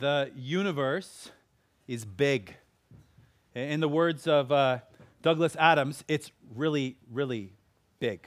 The universe is big. In the words of uh, Douglas Adams, it's really, really big.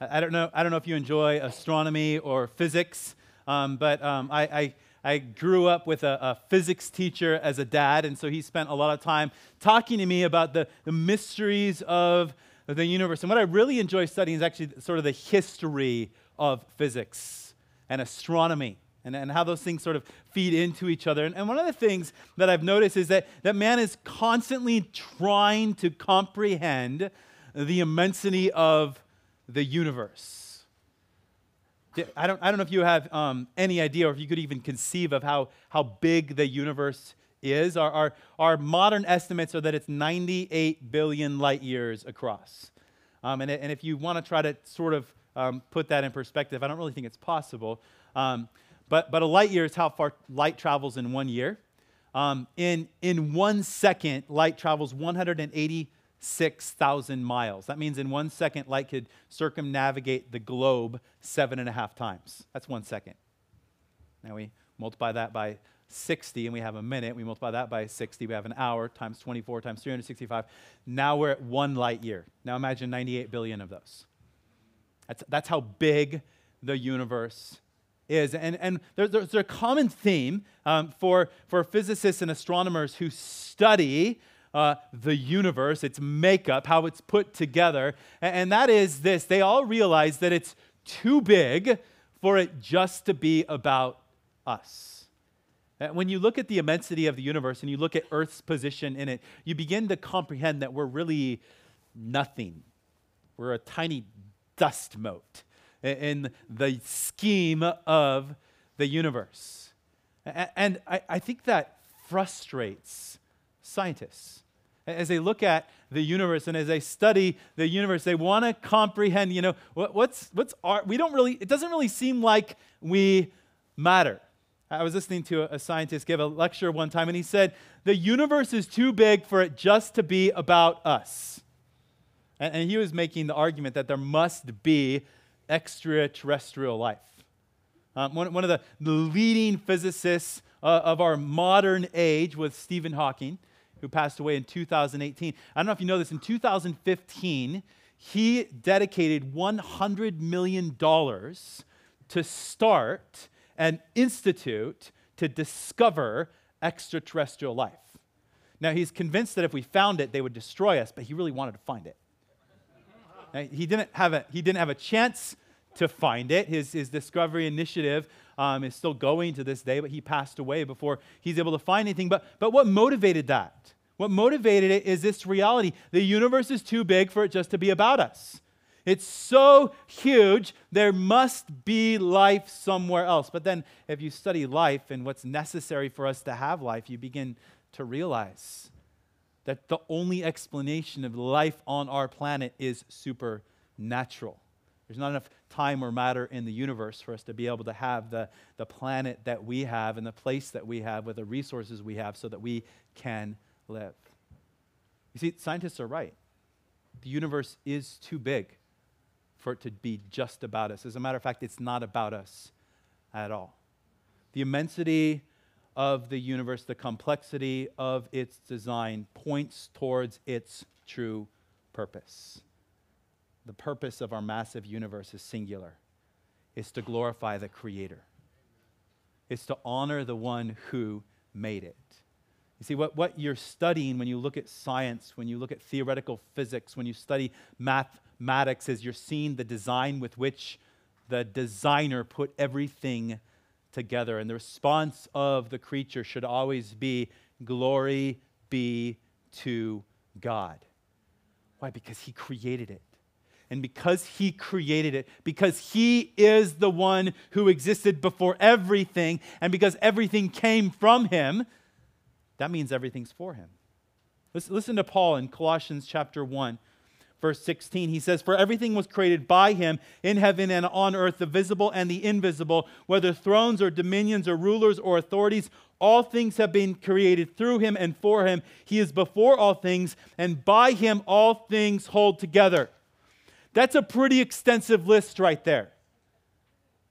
I, don't know, I don't know if you enjoy astronomy or physics, um, but um, I, I, I, grew up with a, a, physics teacher as a dad, and so he spent a lot of time talking to me about the, the mysteries of the universe. And what I really enjoy studying is actually sort of the history of physics and astronomy and, and how those things sort of feed into each other. And, and one of the things that I've noticed is that, that man is constantly trying to comprehend the immensity of the universe. I don't, I don't know if you have um, any idea or if you could even conceive of how, how big the universe is. Our, our, our modern estimates are that it's 98 billion light years across. Um, and, and if you want to try to sort of um, put that in perspective, I don't really think it's possible. Um, but, but a light year is how far light travels in one year. Um, in, in one second, light travels 186,000 miles. That means in one second, light could circumnavigate the globe seven and a half times. That's one second. Now we multiply that by 60 and we have a minute. We multiply that by 60, we have an hour times 24 times 365. Now we're at one light year. Now imagine 98 billion of those. That's, that's how big the universe is. And, and there, there's a common theme um, for, for physicists and astronomers who study uh, the universe, its makeup, how it's put together. And, and that is this they all realize that it's too big for it just to be about us. When you look at the immensity of the universe and you look at Earth's position in it, you begin to comprehend that we're really nothing. We're a tiny dust mote in the scheme of the universe. And I think that frustrates scientists. As they look at the universe and as they study the universe, they want to comprehend, you know, what's, what's our, we don't really, it doesn't really seem like we matter. I was listening to a scientist give a lecture one time, and he said, The universe is too big for it just to be about us. And, he was making the argument that there must be extraterrestrial life. Um, one, one, of the, leading physicists uh, of our modern age was Stephen Hawking, who passed away in 2018. I don't know if you know this, in 2015, he dedicated $100 million to start an institute to discover extraterrestrial life. Now, he's convinced that if we found it, they would destroy us, but he really wanted to find it. Now, he, didn't have a, he didn't have a chance to find it. His, his discovery initiative um, is still going to this day, but he passed away before he's able to find anything. But, but what motivated that? What motivated it is this reality the universe is too big for it just to be about us. It's so huge, there must be life somewhere else. But then, if you study life and what's necessary for us to have life, you begin to realize that the only explanation of life on our planet is supernatural. There's not enough time or matter in the universe for us to be able to have the, the planet that we have and the place that we have with the resources we have so that we can live. You see, scientists are right. The universe is too big for it to be just about us. As a matter of fact, it's not about us at all. The immensity of the universe, the complexity of its design points towards its true purpose. The purpose of our massive universe is singular. It's to glorify the creator. It's to honor the one who made it. You see, what, what you're studying when you look at science, when you look at theoretical physics, when you study mathematics, is you're seeing the design with which the designer put everything together. And the response of the creature should always be glory be to God. Why? Because he created it. And because he created it, because he is the one who existed before everything, and because everything came from him, that means everything's for him. Listen, to Paul in Colossians chapter 1, verse 16. He says, For everything was created by him in heaven and on earth, the visible and the invisible, whether thrones or dominions or rulers or authorities. All things have been created through him and for him. He is before all things, and by him all things hold together. That's a pretty extensive list right there.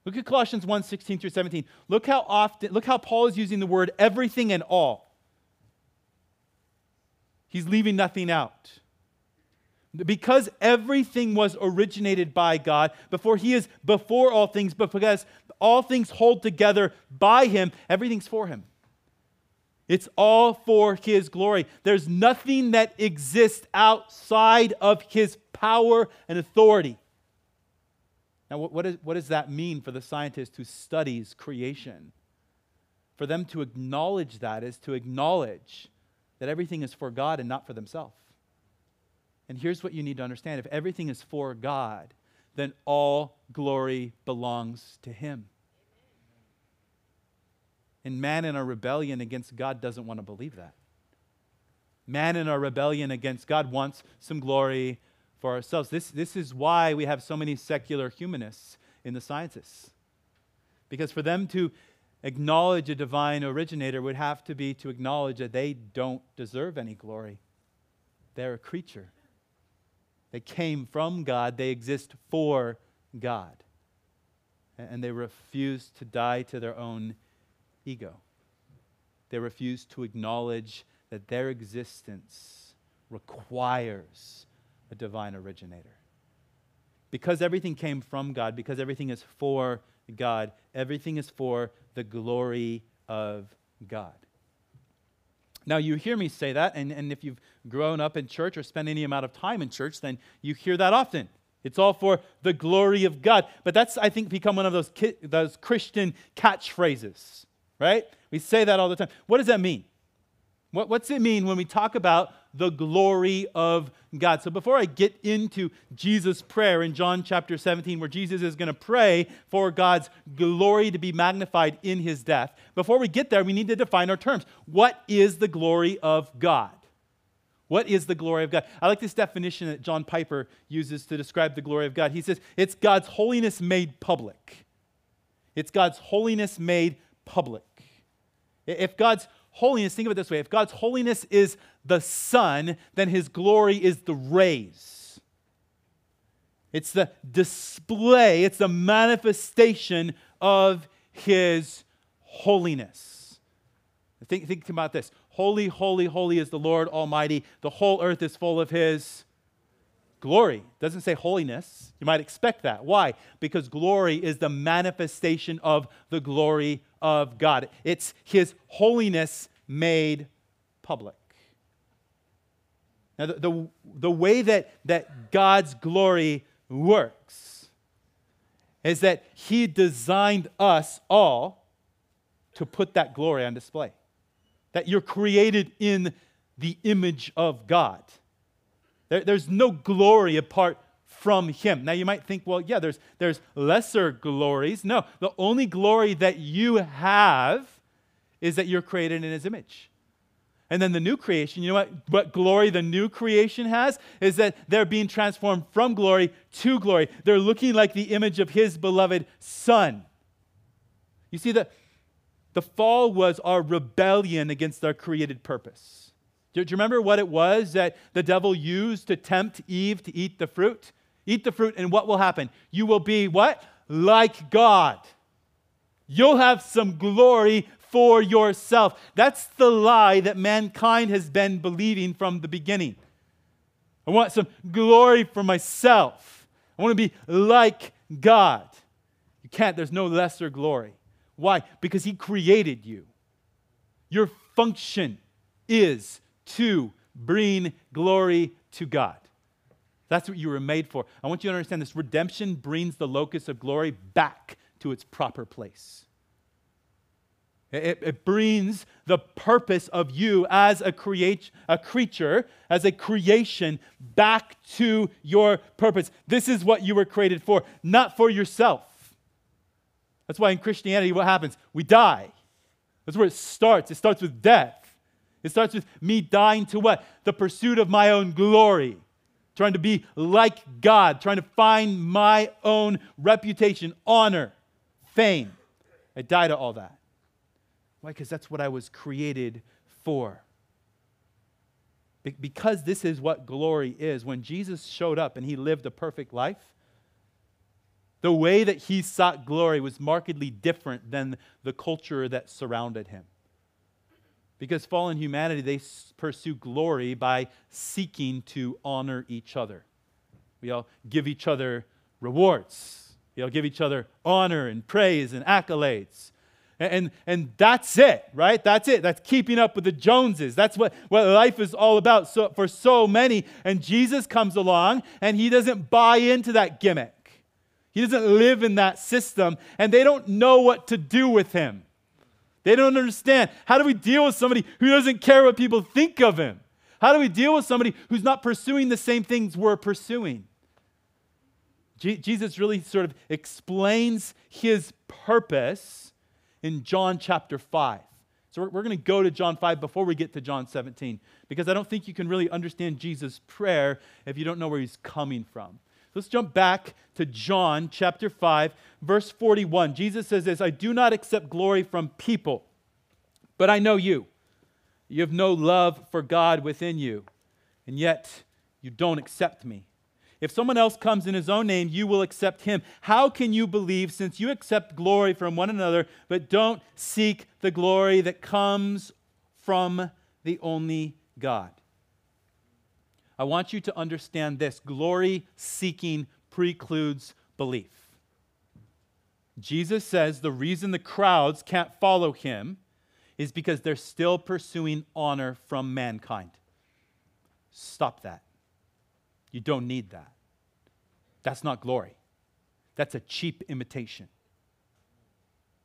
Look at Colossians 1 16 through 17. Look how often, look how Paul is using the word everything and all. He's leaving nothing out. Because everything was originated by God, before He is before all things, but because all things hold together by Him, everything's for Him. It's all for His glory. There's nothing that exists outside of His power and authority. Now, what, what, is, what does that mean for the scientist who studies creation? For them to acknowledge that is to acknowledge that everything is for God and not for themselves. And here's what you need to understand if everything is for God, then all glory belongs to Him. And man in our rebellion against God doesn't want to believe that. Man in our rebellion against God wants some glory for ourselves. This, this is why we have so many secular humanists in the sciences. Because for them to acknowledge a divine originator would have to be to acknowledge that they don't deserve any glory. They're a creature. They came from God, they exist for God. And they refuse to die to their own ego. They refuse to acknowledge that their existence requires a divine originator. Because everything came from God, because everything is for God, everything is for the glory of God. Now, you hear me say that, and, and if you've grown up in church or spent any amount of time in church, then you hear that often. It's all for the glory of God. But that's, I think, become one of those, ki- those Christian catchphrases, right? We say that all the time. What does that mean? What, what's it mean when we talk about the glory of God? So before I get into Jesus' prayer in John chapter 17, where Jesus is going to pray for God's glory to be magnified in his death, before we get there, we need to define our terms. What is the glory of God? What is the glory of God? I like this definition that John Piper uses to describe the glory of God. He says, it's God's holiness made public. It's God's holiness made public. If God's holiness, think of it this way if God's holiness is the sun, then his glory is the rays. It's the display, it's the manifestation of his holiness. Think, think about this. Holy, holy, holy is the Lord Almighty. The whole earth is full of his glory. It doesn't say holiness. You might expect that. Why? Because glory is the manifestation of the glory of God. It's his holiness made public. Now, the, the, the way that, that God's glory works is that he designed us all to put that glory on display. That you're created in the image of God. There, there's no glory apart from him. Now you might think, well, yeah, there's, there's lesser glories. No, the only glory that you have is that you're created in his image. And then the new creation, you know what, what glory the new creation has? Is that they're being transformed from glory to glory. They're looking like the image of his beloved Son. You see, the, the fall was our rebellion against our created purpose. Do you remember what it was that the devil used to tempt Eve to eat the fruit? Eat the fruit, and what will happen? You will be what? Like God. You'll have some glory for yourself. That's the lie that mankind has been believing from the beginning. I want some glory for myself. I want to be like God. You can't, there's no lesser glory. Why? Because He created you. Your function is to bring glory to God. That's what you were made for. I want you to understand this redemption brings the locus of glory back to its proper place. It, it, brings the purpose of you as a, create, a creature, as a creation, back to your purpose. This is what you were created for, not for yourself. That's why in Christianity, what happens? We die. That's where it starts. It starts with death. It starts with me dying to what? The pursuit of my own glory trying to be like God, trying to find my own reputation, honor, fame. I die to all that. Why? Because that's what I was created for. Be- because this is what glory is. When Jesus showed up and he lived a perfect life, The way that he sought glory was markedly different than the culture that surrounded him. Because fallen humanity, they pursue glory by seeking to honor each other. We all give each other rewards. We all give each other honor and praise and accolades. And, and, and that's it, right? That's it. That's keeping up with the Joneses. That's what, what life is all about so, for so many. And Jesus comes along and he doesn't buy into that gimmick. He doesn't live in that system, and they don't know what to do with him. They don't understand. How do we deal with somebody who doesn't care what people think of him? How do we deal with somebody who's not pursuing the same things we're pursuing? Jesus really sort of explains his purpose in John chapter 5. So we're, we're going to go to John 5 before we get to John 17, because I don't think you can really understand Jesus' prayer if you don't know where he's coming from. Let's jump back to John chapter 5, verse 41. Jesus says this I do not accept glory from people, but I know you. You have no love for God within you, and yet you don't accept me. If someone else comes in his own name, you will accept him. How can you believe since you accept glory from one another, but don't seek the glory that comes from the only God? I want you to understand this glory seeking precludes belief. Jesus says the reason the crowds can't follow him is because they're still pursuing honor from mankind. Stop that. You don't need that. That's not glory, that's a cheap imitation.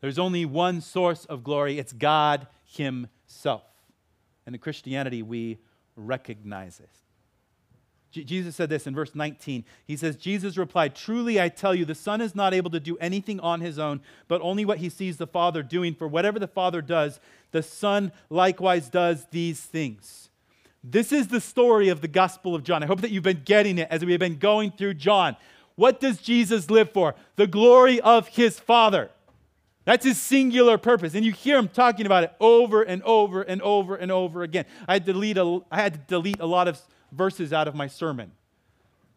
There's only one source of glory it's God Himself. And in Christianity, we recognize this. Jesus said this in verse 19. He says, Jesus replied, Truly I tell you, the Son is not able to do anything on his own, but only what he sees the Father doing. For whatever the Father does, the Son likewise does these things. This is the story of the Gospel of John. I hope that you've been getting it as we have been going through John. What does Jesus live for? The glory of his Father. That's his singular purpose. And you hear him talking about it over and over and over and over again. I had to delete a, I had to delete a lot of verses out of my sermon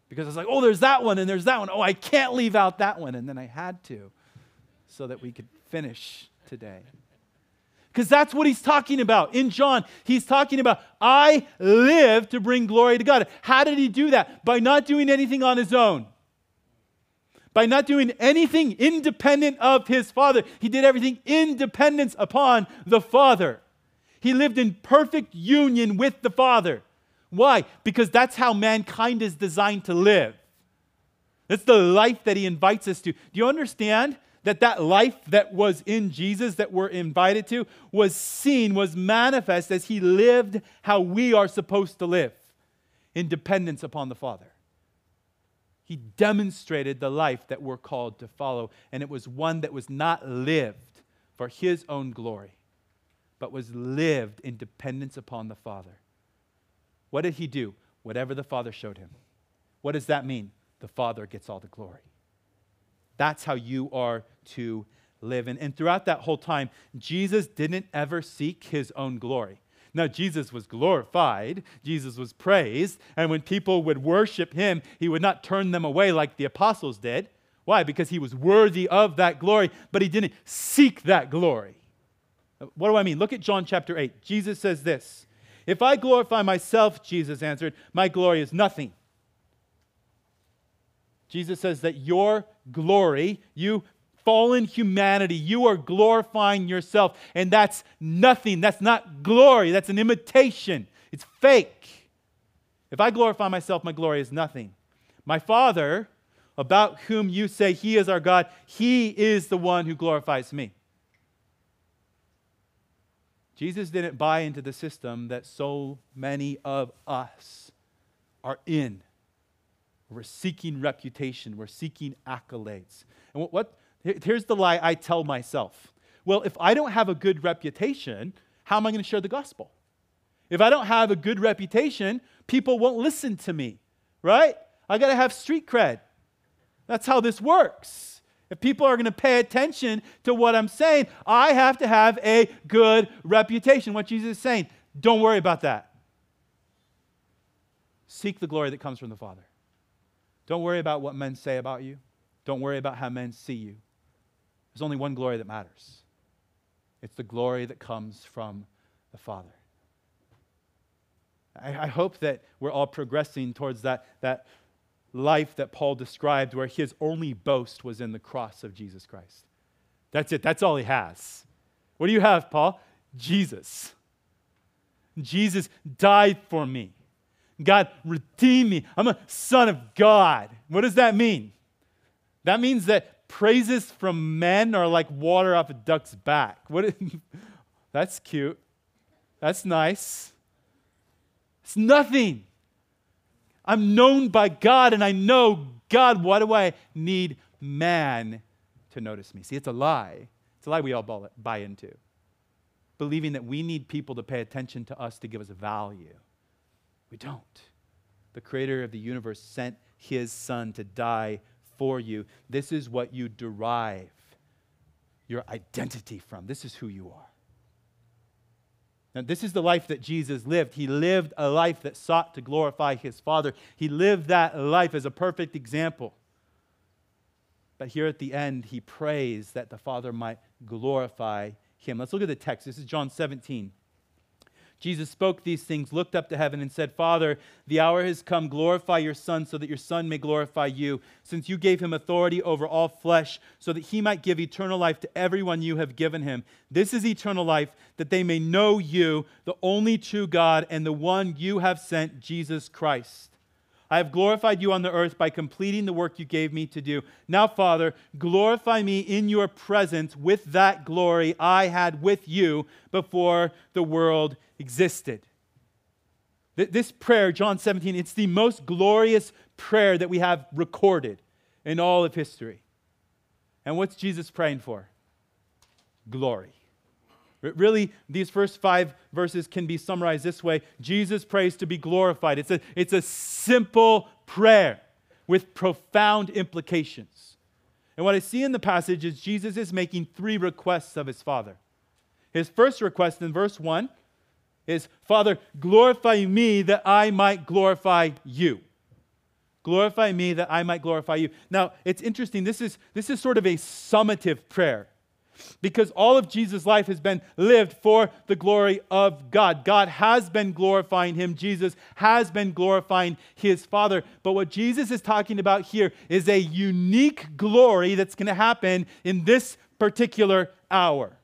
because I was like, oh, there's that one and there's that one. Oh, I can't leave out that one. And then I had to so that we could finish today. Because that's what he's talking about. In John, he's talking about, I live to bring glory to God. How did he do that? By not doing anything on his own. By not doing anything independent of his Father. He did everything independence upon the Father. He lived in perfect union with the Father. Why? Because that's how mankind is designed to live. That's the life that he invites us to. Do you understand that that life that was in Jesus that we're invited to was seen, was manifest as he lived how we are supposed to live in dependence upon the Father? He demonstrated the life that we're called to follow, and it was one that was not lived for his own glory, but was lived in dependence upon the Father. What did he do? Whatever the Father showed him. What does that mean? The Father gets all the glory. That's how you are to live. And, and throughout that whole time, Jesus didn't ever seek his own glory. Now, Jesus was glorified, Jesus was praised, and when people would worship him, he would not turn them away like the apostles did. Why? Because he was worthy of that glory, but he didn't seek that glory. What do I mean? Look at John chapter 8. Jesus says this if I glorify myself, Jesus answered, my glory is nothing. Jesus says that your glory, you fallen humanity, you are glorifying yourself, and that's nothing. That's not glory, that's an imitation. It's fake. If I glorify myself, my glory is nothing. My Father, about whom you say he is our God, he is the one who glorifies me. Jesus didn't buy into the system that so many of us are in. We're seeking reputation, we're seeking accolades. And what, what here's the lie I tell myself. Well, if I don't have a good reputation, how am I going to share the gospel? If I don't have a good reputation, people won't listen to me, right? I got to have street cred. That's how this works. If people are going to pay attention to what I'm saying, I have to have a good reputation. What Jesus is saying, don't worry about that. Seek the glory that comes from the Father. Don't worry about what men say about you. Don't worry about how men see you. There's only one glory that matters it's the glory that comes from the Father. I, I hope that we're all progressing towards that, that life that Paul described, where his only boast was in the cross of Jesus Christ. That's it, that's all he has. What do you have, Paul? Jesus. Jesus died for me. God redeemed me. I'm a son of God. What does that mean? That means that praises from men are like water off a duck's back. What is, that's cute. That's nice. It's nothing. I'm known by God and I know God. Why do I need man to notice me? See, it's a lie. It's a lie we all buy into. Believing that we need people to pay attention to us to give us value. We don't. The creator of the universe sent his son to die for you. This is what you derive your identity from. This is who you are. Now, this is the life that Jesus lived. He lived a life that sought to glorify his Father. He lived that life as a perfect example. But here at the end, he prays that the Father might glorify him. Let's look at the text. This is John 17. Jesus spoke these things, looked up to heaven, and said, Father, the hour has come. Glorify your Son, so that your Son may glorify you, since you gave him authority over all flesh, so that he might give eternal life to everyone you have given him. This is eternal life, that they may know you, the only true God, and the one you have sent, Jesus Christ. I have glorified you on the earth by completing the work you gave me to do. Now, Father, glorify me in your presence with that glory I had with you before the world existed. This prayer, John 17, it's the most glorious prayer that we have recorded in all of history. And what's Jesus praying for? Glory. Really, these first five verses can be summarized this way Jesus prays to be glorified. It's a, it's a simple prayer with profound implications. And what I see in the passage is Jesus is making three requests of his Father. His first request in verse 1 is Father, glorify me that I might glorify you. Glorify me that I might glorify you. Now, it's interesting. This is, this is sort of a summative prayer because all of Jesus' life has been lived for the glory of God. God has been glorifying him, Jesus has been glorifying his Father. But what Jesus is talking about here is a unique glory that's going to happen in this particular hour.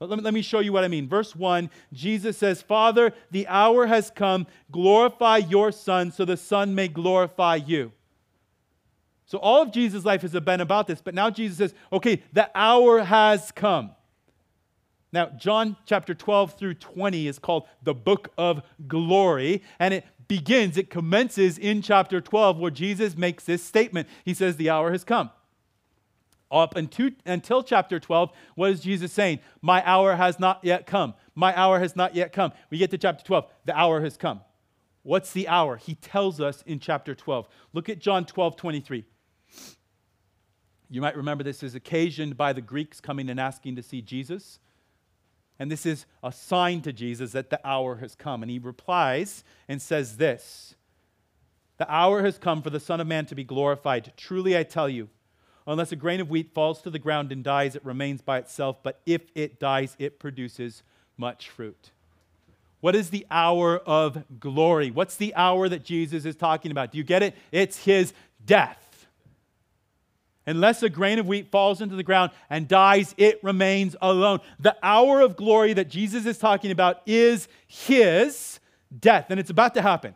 Let me, let me show you what I mean. Verse 1, Jesus says, Father, the hour has come. Glorify your Son so the Son may glorify you. So all of Jesus' life has been about this, but now Jesus says, okay, the hour has come. Now, John chapter 12 through 20 is called the book of glory, and it begins, it commences in chapter 12 where Jesus makes this statement. He says, The hour has come. Up until, until chapter 12, what is Jesus saying? My hour has not yet come. My hour has not yet come. We get to chapter 12, the hour has come. What's the hour? He tells us in chapter 12. Look at John 12, 23. You might remember this is occasioned by the Greeks coming and asking to see Jesus. And this is a sign to Jesus that the hour has come. And he replies and says this The hour has come for the Son of Man to be glorified. Truly I tell you, unless a grain of wheat falls to the ground and dies, it remains by itself. But if it dies, it produces much fruit. What is the hour of glory? What's the hour that Jesus is talking about? Do you get it? It's his death. Unless a grain of wheat falls into the ground and dies, it remains alone. The hour of glory that Jesus is talking about is his death, and it's about to happen.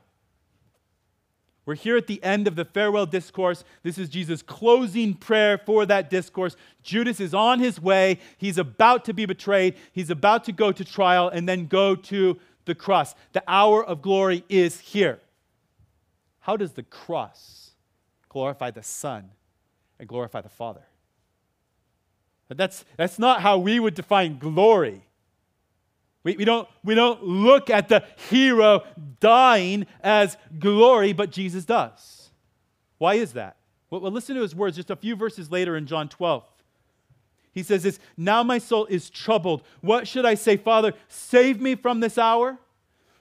We're here at the end of the farewell discourse. This is Jesus' closing prayer for that discourse. Judas is on his way. He's about to be betrayed. He's about to go to trial and then go to the cross. The hour of glory is here. How does the cross glorify the Son? And glorify the Father. But that's, that's not how we would define glory. We, we, don't, we don't look at the hero dying as glory, but Jesus does. Why is that? Well, well, listen to his words just a few verses later in John 12. He says this Now my soul is troubled. What should I say? Father, save me from this hour?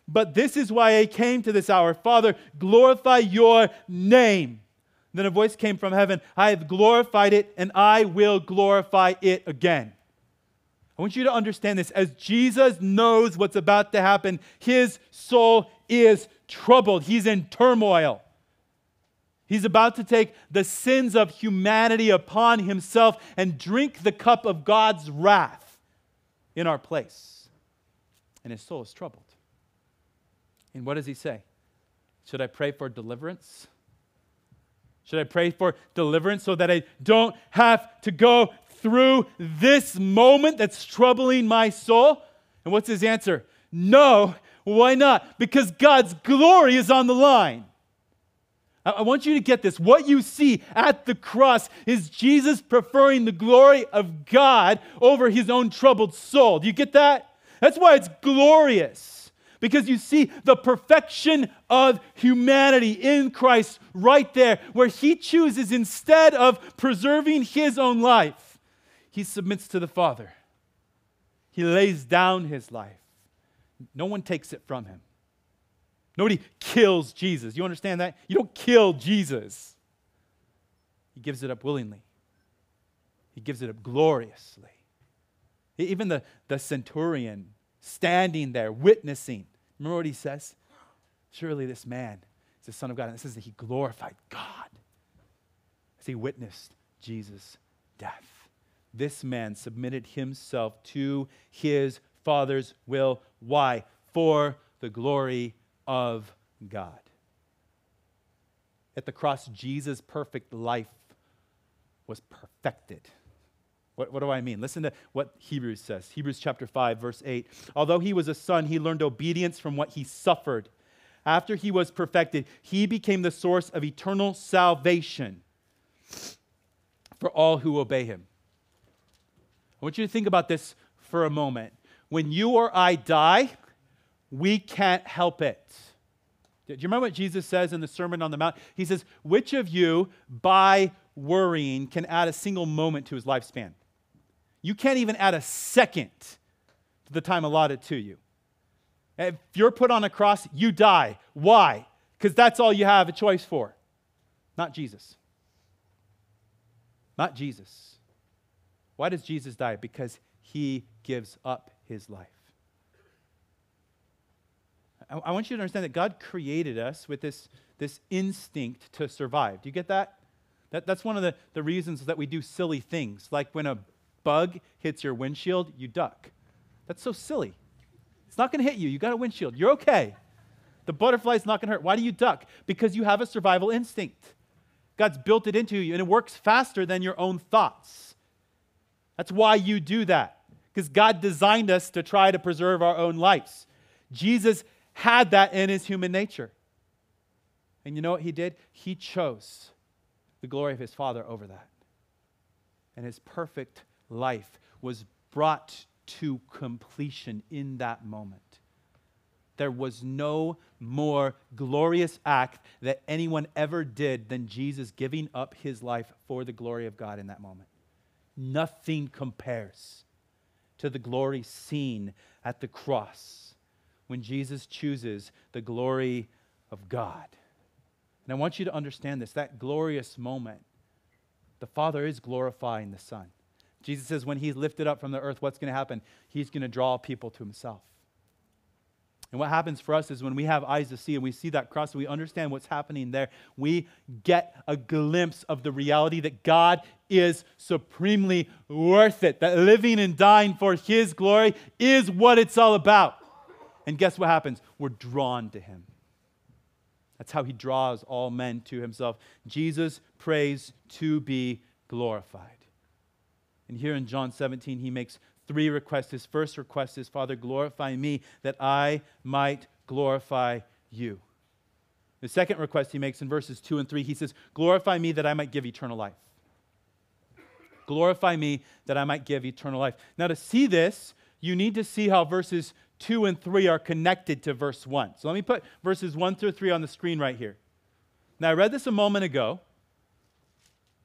But this is why I came to this hour. Father, glorify your name. Then a voice came from heaven I have glorified it, and I will glorify it again. I want you to understand this. As Jesus knows what's about to happen, his soul is troubled, he's in turmoil. He's about to take the sins of humanity upon himself and drink the cup of God's wrath in our place. And his soul is troubled. And what does he say? Should I pray for deliverance? Should I pray for deliverance so that I don't have to go through this moment that's troubling my soul? And what's his answer? No. Why not? Because God's glory is on the line. I want you to get this. What you see at the cross is Jesus preferring the glory of God over his own troubled soul. Do you get that? That's why it's glorious. Because you see the perfection of humanity in Christ right there, where he chooses instead of preserving his own life, he submits to the Father. He lays down his life. No one takes it from him. Nobody kills Jesus. You understand that? You don't kill Jesus. He gives it up willingly, he gives it up gloriously. Even the, the centurion standing there, witnessing. Remember what he says? Surely this man is the Son of God. And it says that he glorified God as he witnessed Jesus' death. This man submitted himself to his Father's will. Why? For the glory of God. At the cross, Jesus' perfect life was perfected. What, what, do I mean? Listen to what Hebrews says. Hebrews chapter 5, verse 8. Although he was a son, he learned obedience from what he suffered. After he was perfected, he became the source of eternal salvation for all who obey him. I want you to think about this for a moment. When you or I die, we can't help it. Do you remember what Jesus says in the Sermon on the Mount? He says, Which of you, by worrying, can add a single moment to his lifespan? You can't even add a second to the time allotted to you. If you're put on a cross, you die. Why? Because that's all you have a choice for. Not Jesus. Not Jesus. Why does Jesus die? Because he gives up his life. I, want you to understand that God created us with this, this instinct to survive. Do you get that? that that's one of the, the reasons that we do silly things. Like when a bug hits your windshield, you duck. That's so silly. It's not going to hit you. You got a windshield. You're okay. The butterfly's not going to hurt. Why do you duck? Because you have a survival instinct. God's built it into you, and it works faster than your own thoughts. That's why you do that, because God designed us to try to preserve our own lives. Jesus had that in his human nature. And you know what he did? He chose the glory of his Father over that. And his perfect life was brought to completion in that moment. There was no more glorious act that anyone ever did than Jesus giving up his life for the glory of God in that moment. Nothing compares to the glory seen at the cross when Jesus chooses the glory of God. And I want you to understand this that glorious moment, the Father is glorifying the Son. Jesus says, when he's lifted up from the earth, what's going to happen? He's going to draw people to himself. And what happens for us is when we have eyes to see and we see that cross and we understand what's happening there, we get a glimpse of the reality that God is supremely worth it, that living and dying for His glory is what it's all about. And guess what happens? We're drawn to him. That's how he draws all men to himself. Jesus prays to be glorified. And here in John 17, he makes three requests. His first request is, Father, glorify me that I might glorify you. The second request he makes in verses 2 and 3, he says, Glorify me that I might give eternal life. Glorify me that I might give eternal life. Now, to see this, you need to see how verses 2 and 3 are connected to verse 1. So let me put verses 1 through 3 on the screen right here. Now, I read this a moment ago,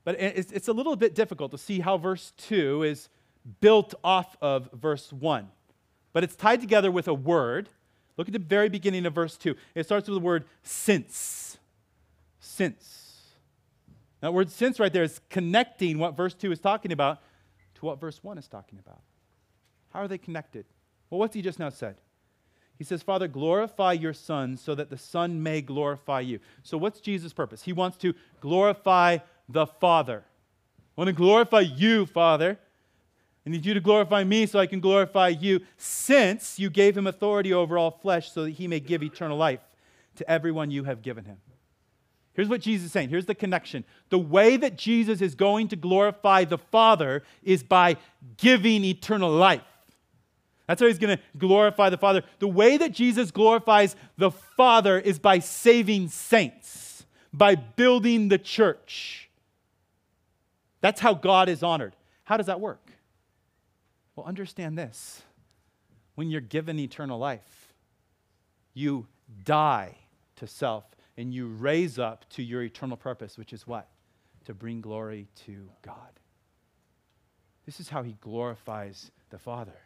but it's, it's a little bit difficult to see how verse 2 is built off of verse 1. But it's tied together with a word. Look at the very beginning of verse 2. It starts with the word since. Since. That word since right there is connecting what verse 2 is talking about to what verse 1 is talking about. How are they connected? Well, what's he just now said? He says, Father, glorify your Son so that the Son may glorify you. So, what's Jesus' purpose? He wants to glorify the Father. I want to glorify you, Father. I need you to glorify me so I can glorify you, since you gave him authority over all flesh so that he may give eternal life to everyone you have given him. Here's what Jesus is saying. Here's the connection. The way that Jesus is going to glorify the Father is by giving eternal life. That's how he's going to glorify the Father. The way that Jesus glorifies the Father is by saving saints, by building the church. That's how God is honored. How does that work? Well, understand this when you're given eternal life, you die to self and you raise up to your eternal purpose, which is what? To bring glory to God. This is how he glorifies the Father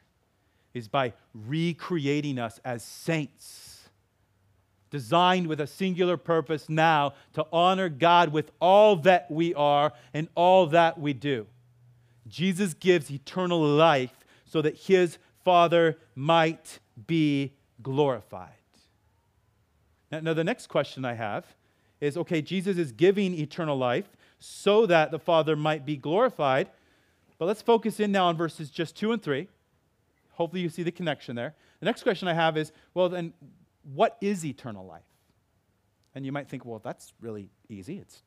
is by recreating us as saints, designed with a singular purpose now to honor God with all that we are and all that we do. Jesus gives eternal life so that his Father might be glorified. Now, now, the next question I have is okay, Jesus is giving eternal life so that the Father might be glorified. But let's focus in now on verses just 2 and 3. Hopefully, you see the connection there. The next question I have is well, then, what is eternal life? And you might think, well, that's really easy. It's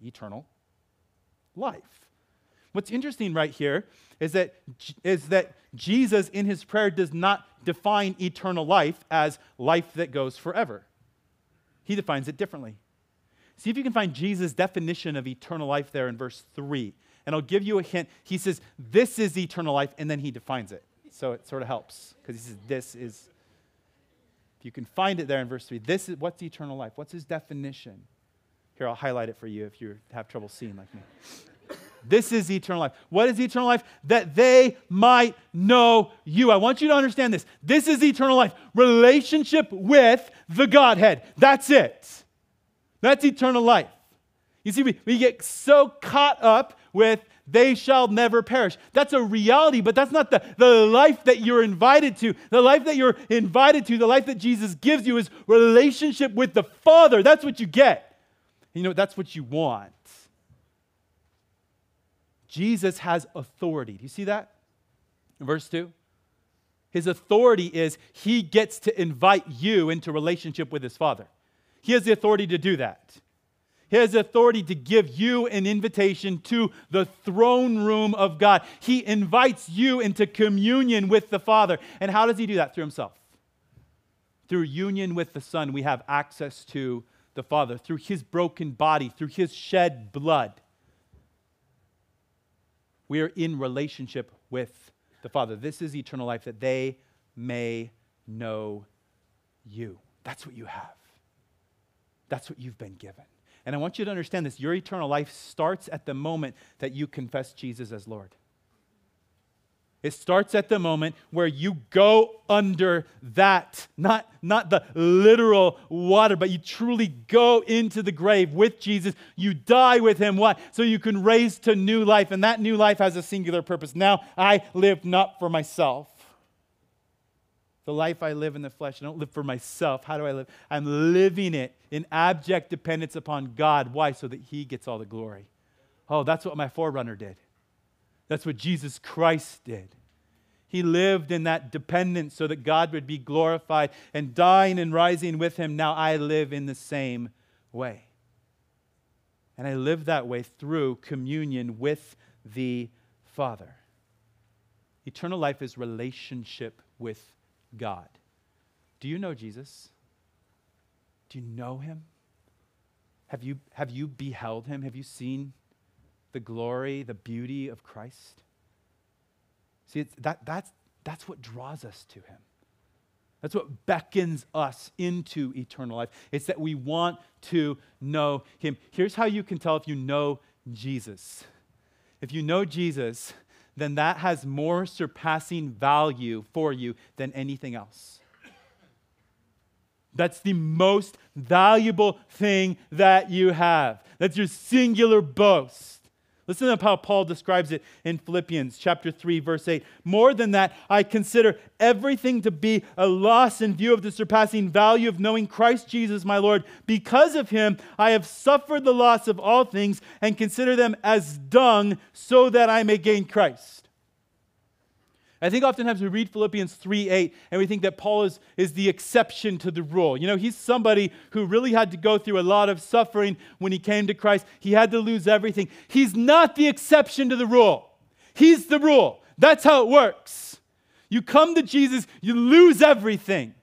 eternal life. What's interesting right here is that, is that Jesus, in his prayer, does not define eternal life as life that goes forever. He defines it differently. See if you can find Jesus' definition of eternal life there in verse 3. And I'll give you a hint. He says, This is eternal life, and then he defines it. So it sort of helps because he says, This is. You can find it there in verse 3, this is what's eternal life? What's his definition? Here, I'll highlight it for you if you have trouble seeing like me. This is eternal life. What is eternal life? That they might know you. I want you to understand this. This is eternal life. Relationship with the Godhead. That's it. That's eternal life. You see, we, we get so caught up with they shall never perish. That's a reality, but that's not the, the life that you're invited to. The life that you're invited to, the life that Jesus gives you is relationship with the Father. That's what you get. You know, that's what you want. Jesus has authority. Do you see that? In verse 2? His authority is he gets to invite you into relationship with his Father. He has the authority to do that. Has authority to give you an invitation to the throne room of God. He invites you into communion with the Father. And how does he do that? Through himself. Through union with the Son, we have access to the Father. Through his broken body, through his shed blood, we are in relationship with the Father. This is eternal life, that they may know you. That's what you have. That's what you've been given. And I want you to understand this your eternal life starts at the moment that you confess Jesus as Lord. It starts at the moment where you go under that, not, not the literal water, but you truly go into the grave with Jesus. You die with him. What? So you can raise to new life. And that new life has a singular purpose. Now I live not for myself. The life I live in the flesh, I don't live for myself. How do I live? I'm living it in abject dependence upon God. Why? So that he gets all the glory. Oh, that's what my forerunner did. That's what Jesus Christ did. He lived in that dependence so that God would be glorified and dying and rising with him. Now I live in the same way. And I live that way through communion with the Father. Eternal life is relationship with God. Do you know Jesus? Do you know him? Have you, have you beheld him? Have you seen the glory, the beauty of Christ? See, that, that's, that's what draws us to him. That's what beckons us into eternal life. It's that we want to know him. Here's how you can tell if you know Jesus. If you know Jesus, then that has more surpassing value for you than anything else. That's the most valuable thing that you have. That's your singular boast. Listen to how Paul describes it in Philippians chapter 3 verse 8. More than that, I consider everything to be a loss in view of the surpassing value of knowing Christ Jesus my Lord. Because of him, I have suffered the loss of all things and consider them as dung so that I may gain Christ I think oftentimes we read Philippians 3 8 and we think that Paul is, is the exception to the rule. You know, he's somebody who really had to go through a lot of suffering when he came to Christ. He had to lose everything. He's not the exception to the rule, he's the rule. That's how it works. You come to Jesus, you lose everything.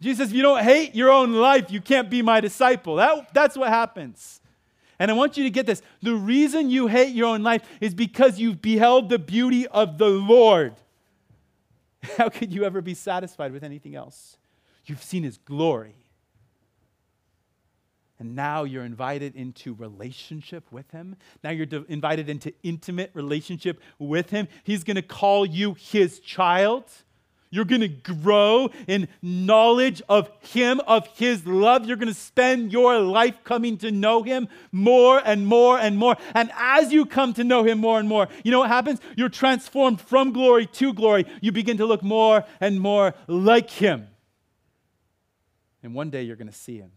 Jesus if you don't hate your own life, you can't be my disciple. That, that's what happens. And I want you to get this. The reason you hate your own life is because you've beheld the beauty of the Lord. How could you ever be satisfied with anything else? You've seen his glory. And now you're invited into relationship with him. Now you're invited into intimate relationship with him. He's going to call you his child. You're going to grow in knowledge of Him, of His love. You're going to spend your life coming to know Him more and more and more. And as you come to know Him more and more, you know what happens? You're transformed from glory to glory. You begin to look more and more like Him. And one day you're going to see Him.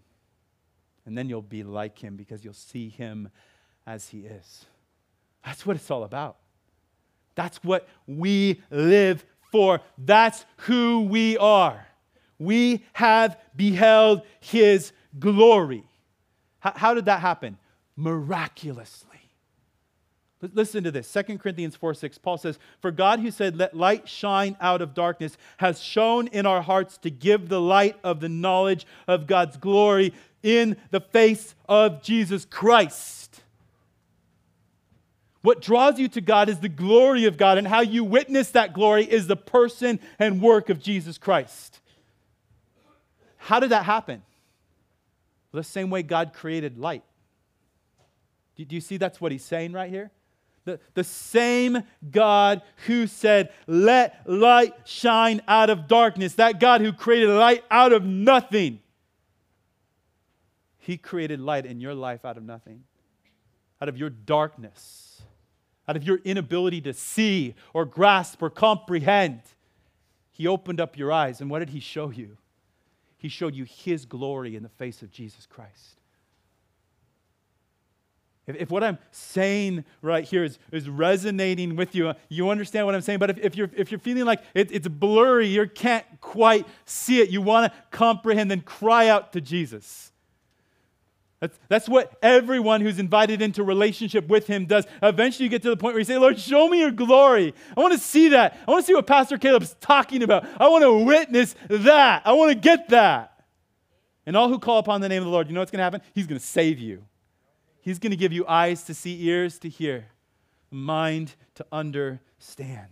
And then you'll be like Him because you'll see Him as He is. That's what it's all about. That's what we live for that's who we are. We have beheld his glory. How, did that happen? Miraculously. Listen to this 2 Corinthians 4 6. Paul says, For God who said, Let light shine out of darkness, has shone in our hearts to give the light of the knowledge of God's glory in the face of Jesus Christ. What draws you to God is the glory of God, and how you witness that glory is the person and work of Jesus Christ. How did that happen? Well, the same way God created light. Do you see that's what he's saying right here? The, the same God who said, Let light shine out of darkness, that God who created light out of nothing, he created light in your life out of nothing, out of your darkness out of your inability to see or grasp or comprehend. He opened up your eyes, and what did He show you? He showed you His glory in the face of Jesus Christ. If, if what I'm saying right here is, is resonating with you, you understand what I'm saying. But if, if, you're, if you're feeling like it, it's blurry, you can't quite see it, you want to comprehend, then cry out to Jesus. That's, that's what everyone who's invited into relationship with him does. Eventually, you get to the point where you say, Lord, show me your glory. I want to see that. I want to see what Pastor Caleb's talking about. I want to witness that. I want to get that. And all who call upon the name of the Lord, you know what's going to happen? He's going to save you. He's going to give you eyes to see, ears to hear, mind to understand.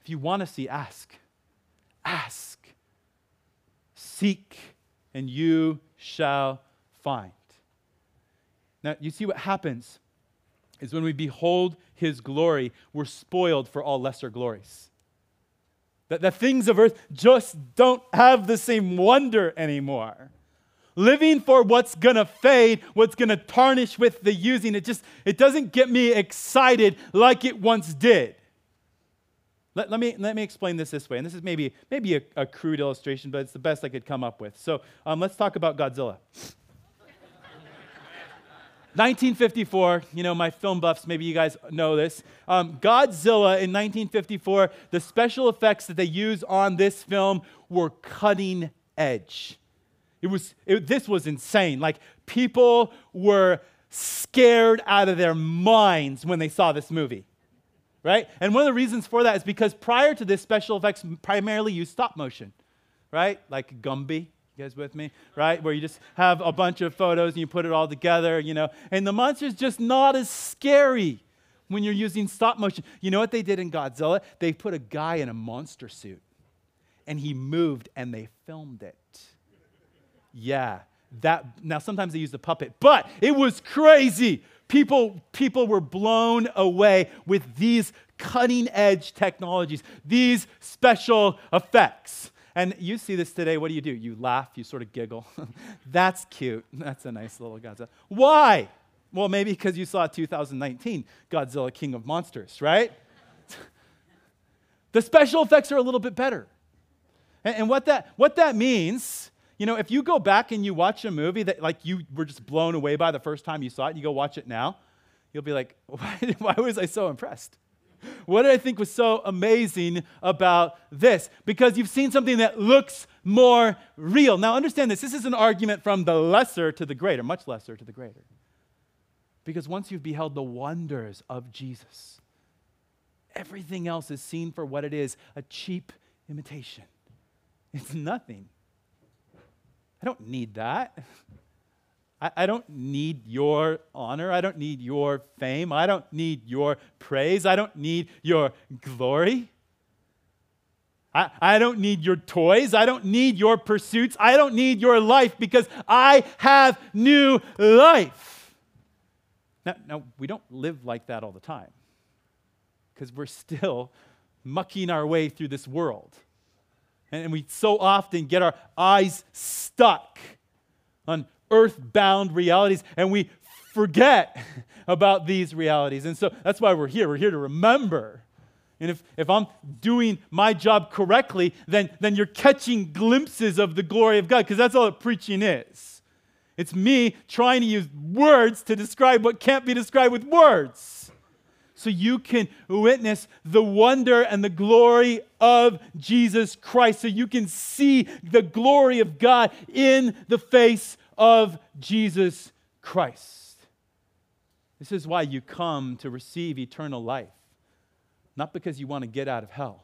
If you want to see, ask. Ask. Seek, and you shall find. Now, you see what happens is when we behold his glory, we're spoiled for all lesser glories. That the things of earth just don't have the same wonder anymore. Living for what's gonna fade, what's gonna tarnish with the using, it just it doesn't get me excited like it once did. Let, let, me, let me explain this this way. And this is maybe, maybe a, a crude illustration, but it's the best I could come up with. So um, let's talk about Godzilla. 1954, you know, my film buffs, maybe you guys know this. Um, Godzilla in 1954, the special effects that they used on this film were cutting edge. It was, it, this was insane. Like, people were scared out of their minds when they saw this movie, right? And one of the reasons for that is because prior to this, special effects primarily used stop motion, right? Like Gumby, you guys with me? Right? Where you just have a bunch of photos and you put it all together, you know. And the monster's just not as scary when you're using stop motion. You know what they did in Godzilla? They put a guy in a monster suit and he moved and they filmed it. Yeah. That now sometimes they use the puppet, but it was crazy. People, people were blown away with these cutting edge technologies, these special effects. And you see this today. What do you do? You laugh, you sort of giggle. That's cute. That's a nice little Godzilla. Why? Well, maybe because you saw 2019 Godzilla King of Monsters, right? the special effects are a little bit better. And, and, what, that, what that means, you know, if you go back and you watch a movie that like you were just blown away by the first time you saw it, and you go watch it now, you'll be like, why, why was I so impressed? What did I think was so amazing about this? Because you've seen something that looks more real. Now, understand this this is an argument from the lesser to the greater, much lesser to the greater. Because once you've beheld the wonders of Jesus, everything else is seen for what it is a cheap imitation. It's nothing. I don't need that. I, don't need your honor. I don't need your fame. I don't need your praise. I don't need your glory. I, I don't need your toys. I don't need your pursuits. I don't need your life because I have new life. Now, now we don't live like that all the time because we're still mucking our way through this world. And we so often get our eyes stuck on earthbound realities, and we forget about these realities. And so that's why we're here. We're here to remember. And if, if I'm doing my job correctly, then, then you're catching glimpses of the glory of God, because that's all that preaching is. It's me trying to use words to describe what can't be described with words. So you can witness the wonder and the glory of Jesus Christ. So you can see the glory of God in the face of Jesus Christ. This is why you come to receive eternal life. Not because you want to get out of hell,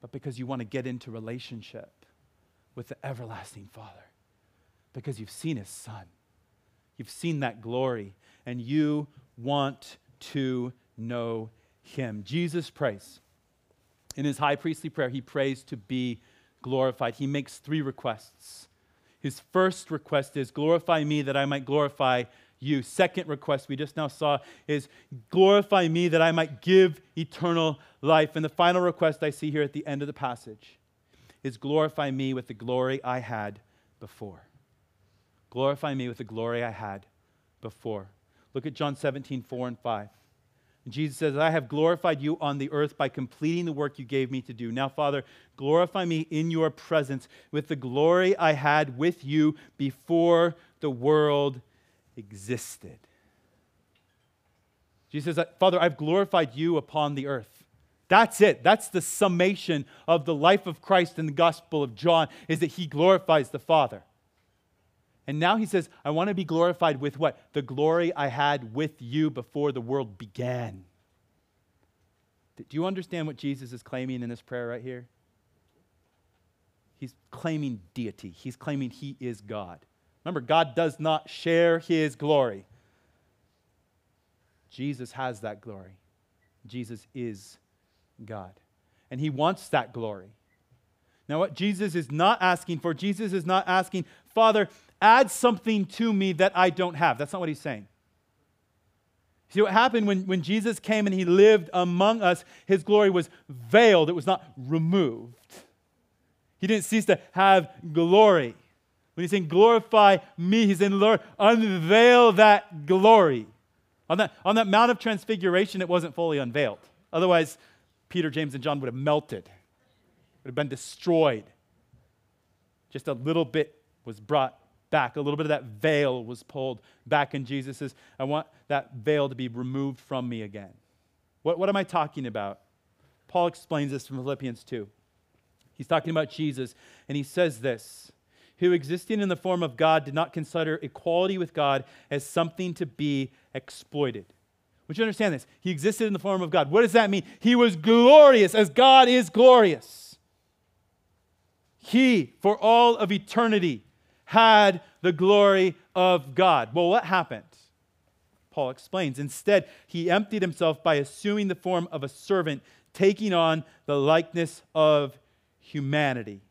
but because you want to get into relationship with the everlasting Father. Because you've seen His Son, you've seen that glory, and you want to know Him. Jesus prays. In his high priestly prayer, he prays to be glorified. He makes three requests. His first request is, Glorify me that I might glorify you. Second request we just now saw is, Glorify me that I might give eternal life. And the final request I see here at the end of the passage is, Glorify me with the glory I had before. Glorify me with the glory I had before. Look at John 17, 4 and 5. Jesus says, I have glorified you on the earth by completing the work you gave me to do. Now, Father, glorify me in your presence with the glory I had with you before the world existed. Jesus says, Father, I've glorified you upon the earth. That's it. That's the summation of the life of Christ in the Gospel of John, is that he glorifies the Father. And now he says, I want to be glorified with what? The glory I had with you before the world began. Do you understand what Jesus is claiming in this prayer right here? He's claiming deity, he's claiming he is God. Remember, God does not share his glory. Jesus has that glory. Jesus is God. And he wants that glory. Now, what Jesus is not asking for, Jesus is not asking, Father, add something to me that I don't have. That's not what he's saying. See what happened when, when Jesus came and he lived among us, his glory was veiled, it was not removed. He didn't cease to have glory. When he's saying, glorify me, he's saying, Lord, unveil that glory. On that, on that Mount of Transfiguration, it wasn't fully unveiled. Otherwise, Peter, James, and John would have melted, would have been destroyed. Just a little bit was brought back. A little bit of that veil was pulled back, and Jesus says, I want that veil to be removed from me again. What, what am I talking about? Paul explains this from Philippians 2. He's talking about Jesus, and he says this Who existing in the form of God did not consider equality with God as something to be exploited. Would you understand this? He existed in the form of God. What does that mean? He was glorious as God is glorious. He, for all of eternity, had the glory of God. Well, what happened? Paul explains. Instead, he emptied himself by assuming the form of a servant, taking on the likeness of humanity.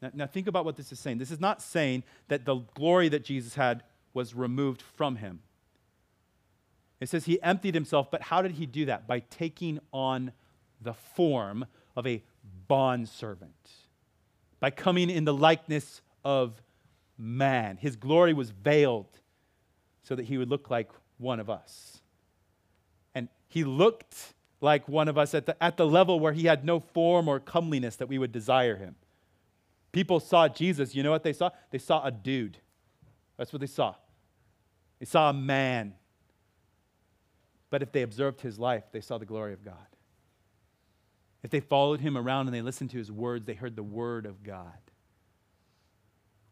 Now, now, think about what this is saying. This is not saying that the glory that Jesus had was removed from him. It says he emptied himself, but how did he do that? By taking on the form of a bondservant. by coming in the likeness of man. His glory was veiled so that he would look like one of us. And he looked like one of us at the, at the level where he had no form or comeliness that we would desire him. People saw Jesus. You know what they saw? They saw a dude. That's what they saw. They saw a man. But if they observed his life, they saw the glory of God. If they followed him around and they listened to his words, they heard the word of God.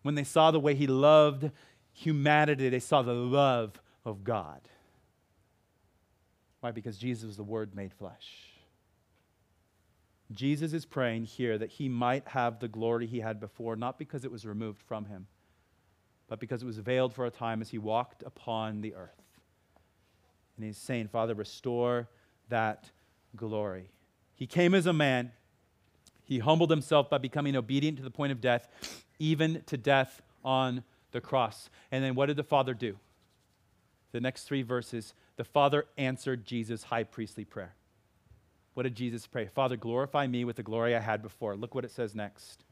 When they saw the way he loved humanity, they saw the love of God. Why? Because Jesus was the Word made flesh. Jesus is praying here that he might have the glory he had before, not because it was removed from him, but because it was veiled for a time as he walked upon the earth. And he's saying, Father, restore that glory. He came as a man. He humbled himself by becoming obedient to the point of death, even to death on the cross. And then what did the Father do? The next three verses the Father answered Jesus' high priestly prayer. What did Jesus pray? Father, glorify me with the glory I had before. Look what it says next.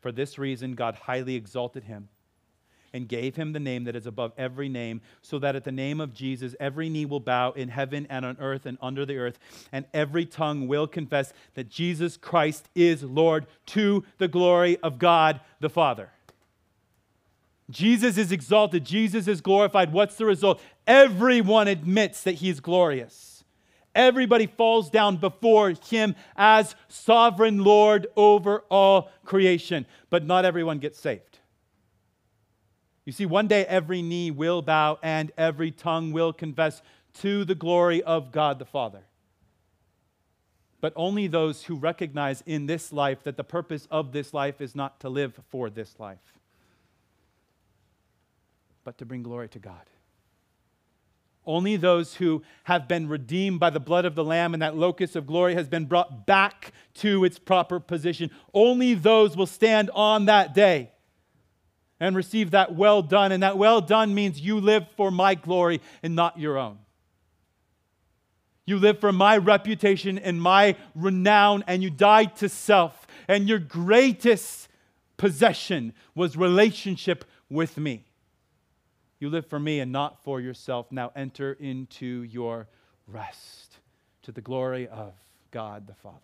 For this reason, God highly exalted him and gave him the name that is above every name, so that at the name of Jesus, every knee will bow in heaven and on earth and under the earth, and every tongue will confess that Jesus Christ is Lord to the glory of God the Father. Jesus is exalted, Jesus is glorified. What's the result? Everyone admits that he's glorious. Everybody falls down before him as sovereign Lord over all creation, but not everyone gets saved. You see, one day every knee will bow and every tongue will confess to the glory of God the Father. But only those who recognize in this life that the purpose of this life is not to live for this life, but to bring glory to God. Only those who have been redeemed by the blood of the Lamb and that locus of glory has been brought back to its proper position. Only those will stand on that day and receive that well done. And that well done means you live for my glory and not your own. You live for my reputation and my renown, and you died to self. And your greatest possession was relationship with me. You live for me and not for yourself. Now enter into your rest to the glory of God the Father.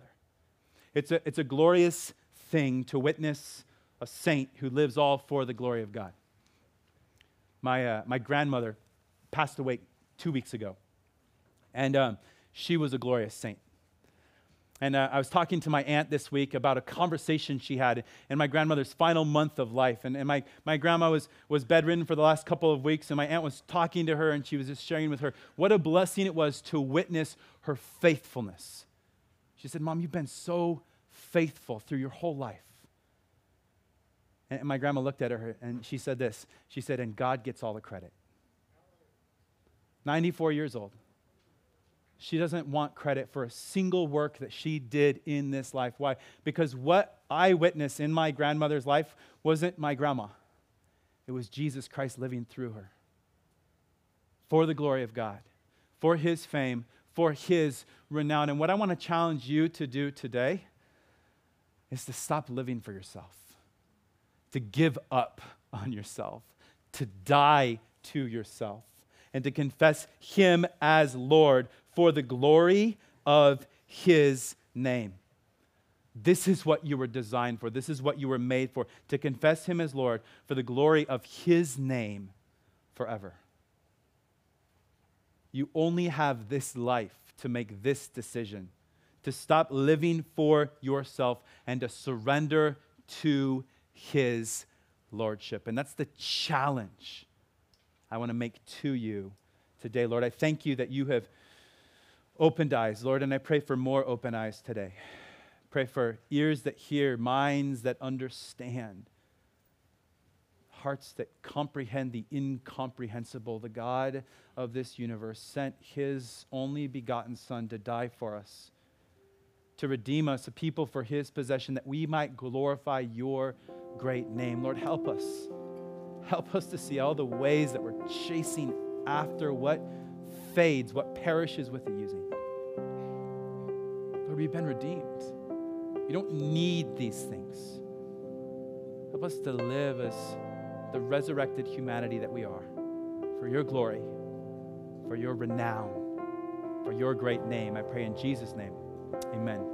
It's a, it's a glorious thing to witness a saint who lives all for the glory of God. My, uh, my grandmother passed away two weeks ago, and um, she was a glorious saint. And uh, I was talking to my aunt this week about a conversation she had in my grandmother's final month of life. And, and my, my grandma was, was bedridden for the last couple of weeks, and my aunt was talking to her, and she was just sharing with her what a blessing it was to witness her faithfulness. She said, Mom, you've been so faithful through your whole life. And my grandma looked at her and she said this She said, And God gets all the credit. 94 years old. She doesn't want credit for a single work that she did in this life. Why? Because what I witnessed in my grandmother's life wasn't my grandma, it was Jesus Christ living through her for the glory of God, for his fame, for his renown. And what I want to challenge you to do today is to stop living for yourself, to give up on yourself, to die to yourself, and to confess him as Lord for the glory of his name. This is what you were designed for. This is what you were made for to confess him as Lord for the glory of his name forever. You only have this life to make this decision to stop living for yourself and to surrender to his lordship. And that's the challenge I want to make to you today. Lord, I thank you that you have opened eyes, Lord, and I pray for more open eyes today. Pray for ears that hear, minds that understand, hearts that comprehend the incomprehensible. The God of this universe sent his only begotten Son to die for us, to redeem us, a people for his possession, that we might glorify your great name. Lord, help us. Help us to see all the ways that we're chasing after what fades, what perishes with the using. Lord, we've been redeemed. We don't need these things. Help us to live as the resurrected humanity that we are for your glory, for your renown, for your great name. I pray in Jesus' name. Amen.